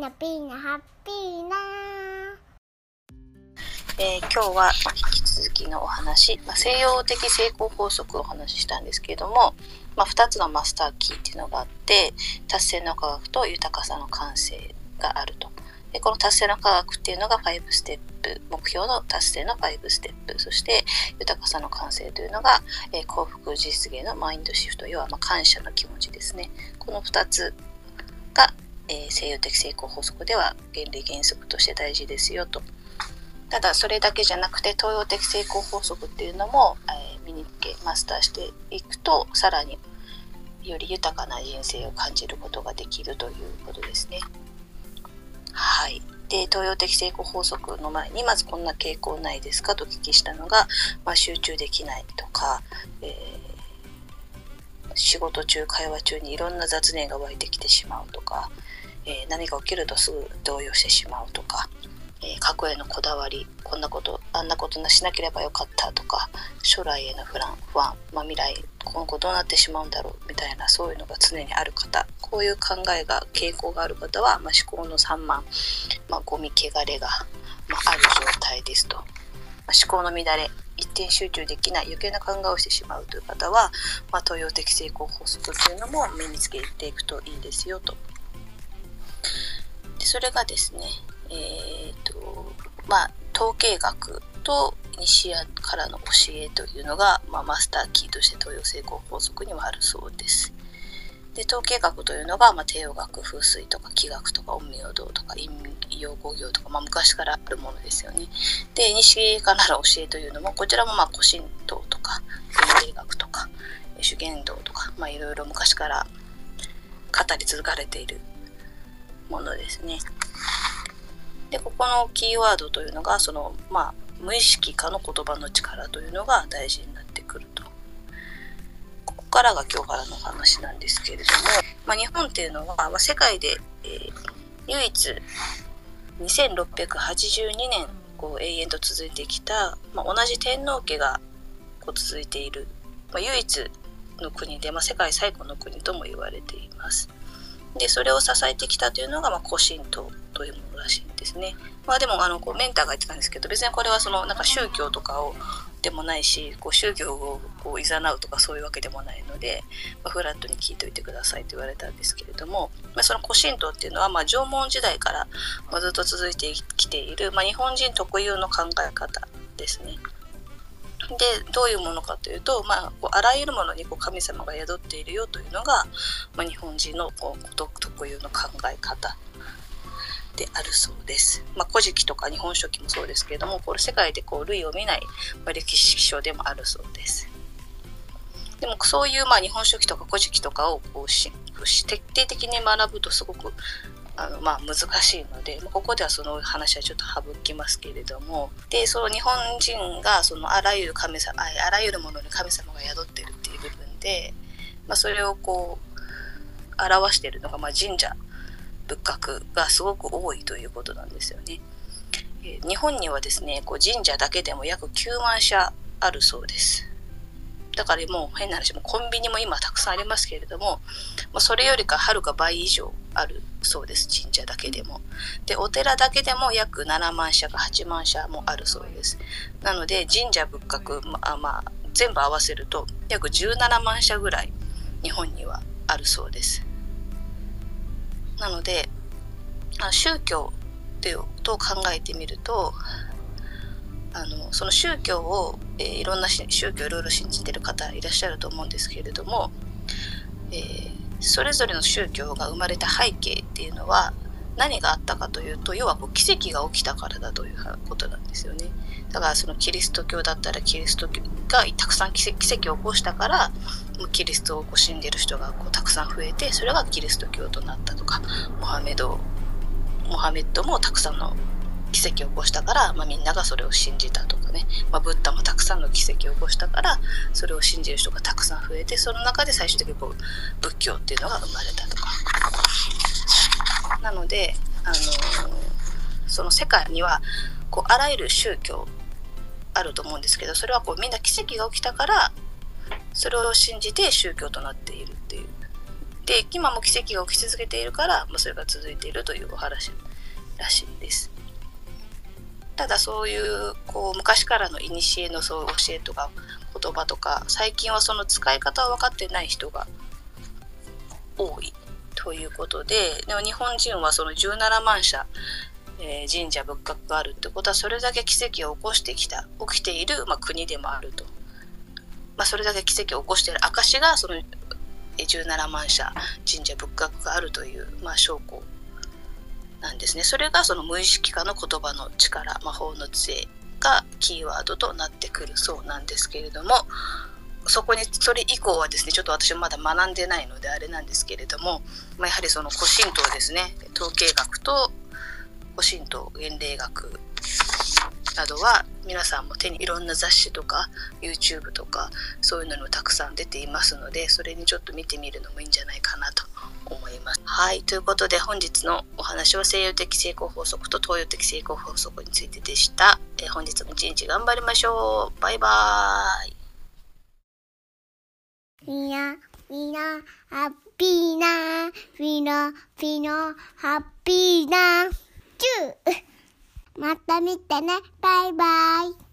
ーナピーナハッピーナ。えー、今日は引き続きのお話、まあ、西洋的成功法則をお話ししたんですけれども、まあ、2つのマスターキーっていうのがあって達成の科学と豊かさの感性があると。でこの達成の科学っていうのが5ステップ目標の達成の5ステップ。そして豊かさの感性というのが、えー、幸福実現のマインドシフト要はま感謝の気持ちですね。この2つが、えー、西洋的成功法則では原理原則として大事ですよとただそれだけじゃなくて東洋的成功法則っていうのも、えー、身につけマスターしていくとさらにより豊かな人生を感じることができるということですね。はい。で、東洋的成功法則の前に、まずこんな傾向ないですかとお聞きしたのが、まあ、集中できないとか、えー、仕事中、会話中にいろんな雑念が湧いてきてしまうとか、えー、何が起きるとすぐ動揺してしまうとか、えー、過去へのこだわりこんなことあんなことしなければよかったとか将来への不安不安、まあ、未来今後どうなってしまうんだろうみたいなそういうのが常にある方こういう考えが傾向がある方は、まあ、思考の散漫、まあ、ゴミ汚れが、まあ、ある状態ですと、まあ、思考の乱れ一点集中できない余計な考えをしてしまうという方は、まあ、東洋的成功法則というのも身につけていくといいですよと。それがですねえーとまあ、統計学と西アからの教えというのが、まあ、マスターキーとして東洋成功法則にはあるそうです。で統計学というのが、まあ、帝王学風水とか気学とか陰陽道とか陰陽五行とか、まあ、昔からあるものですよね。で西からの教えというのもこちらもまあ古神道とか文芸学とか修験道とか、まあ、いろいろ昔から語り継がれているものですね。でここのキーワードというのがそのまあ無意識化の言葉の力というのが大事になってくると。ここからが今日からの話なんですけれども、まあ、日本っていうのは、まあ、世界で、えー、唯一2682年こう永遠と続いてきた、まあ、同じ天皇家がこう続いている、まあ、唯一の国で、まあ、世界最古の国とも言われています。でそれを支えてきたというのが、まあ、古神道というものらしいんですね。まあでもあのこうメンターが言ってたんですけど別にこれはそのなんか宗教とかをでもないしこう宗教をこう誘うとかそういうわけでもないので、まあ、フラットに聞いておいてくださいと言われたんですけれども、まあ、その古神道っていうのは、まあ、縄文時代からずっと続いてきている、まあ、日本人特有の考え方ですね。でどういうものかというと、まあ、こうあらゆるものにこう神様が宿っているよというのが、まあ、日本人のこう特有の考え方であるそうです。まあ、古事記とか日本書紀もそうですけれどもこれ世界でこう類を見ない、歴史書でもあるそうです。でもそういうまあ日本書紀とか古事記とかをこうし徹底的に学ぶとすごくあのまあ難しいので、ここではその話はちょっと省きますけれどもでその日本人がそのあらゆる神様あらゆるものに神様が宿ってるっていう部分で、まあ、それをこう表しているのがまあ神社仏閣がすごく多いということなんですよね。え日本にはですねこう神社だけでも約9万社あるそうです。だからもう変な話もコンビニも今たくさんありますけれども、まあ、それよりかはるか倍以上あるそうです神社だけでも。でお寺だけでも約7万社か8万社もあるそうです。なので神社仏閣、まあ、まあ全部合わせると約17万社ぐらい日本にはあるそうです。なので宗教と考えてみるとあのその宗教を、えー、いろんな宗教いろいろ信じてる方いらっしゃると思うんですけれども、えー、それぞれの宗教が生まれた背景っていうのは何があったかというと要はこう奇跡が起きたからだということなんですよね。だからそのキリスト教だったらキリスト教がたくさん奇跡を起こしたからキリストをこう信じる人がこうたくさん増えてそれがキリスト教となったとかモハメドモハメッドもたくさんの奇跡を起こしたから、まあ、みんながそれを信じたとかね、まあ、ブッダもたくさんの奇跡を起こしたからそれを信じる人がたくさん増えてその中で最終的にこう仏教っていうのが生まれたとか。なので、あのー、その世界にはこうあらゆる宗教あると思うんですけどそれはこうみんな奇跡が起きたからそれを信じて宗教となっているっていうで今も奇跡が起き続けているから、まあ、それが続いているというお話らしいです。ただそういうこう昔からの古のそう教えとか言葉とか最近はその使い方を分かってない人が多いということででも日本人はその17万社、えー神社仏閣があるってことはそれだけ奇跡を起こしてきた起きている、まあ、国でもあると、まあ、それだけ奇跡を起こしている証がその17万社神社仏閣があるという、まあ、証拠。なんですね。それがその無意識化の言葉の力魔法の杖がキーワードとなってくるそうなんですけれどもそこにそれ以降はですねちょっと私まだ学んでないのであれなんですけれども、まあ、やはりその古神道ですね。統計学と古神道原霊学などは皆さんも手にいろんな雑誌とか YouTube とかそういうのにもたくさん出ていますのでそれにちょっと見てみるのもいいんじゃないかなと思います。はいということで本日のお話は西洋的成功法則と東洋的成功法則についてでした。え本日も一日頑張りましょう。バイバーイ。みな、みな、ハッピーな、みな、みな、ハッピーな、チューまた見てね、バイバイ。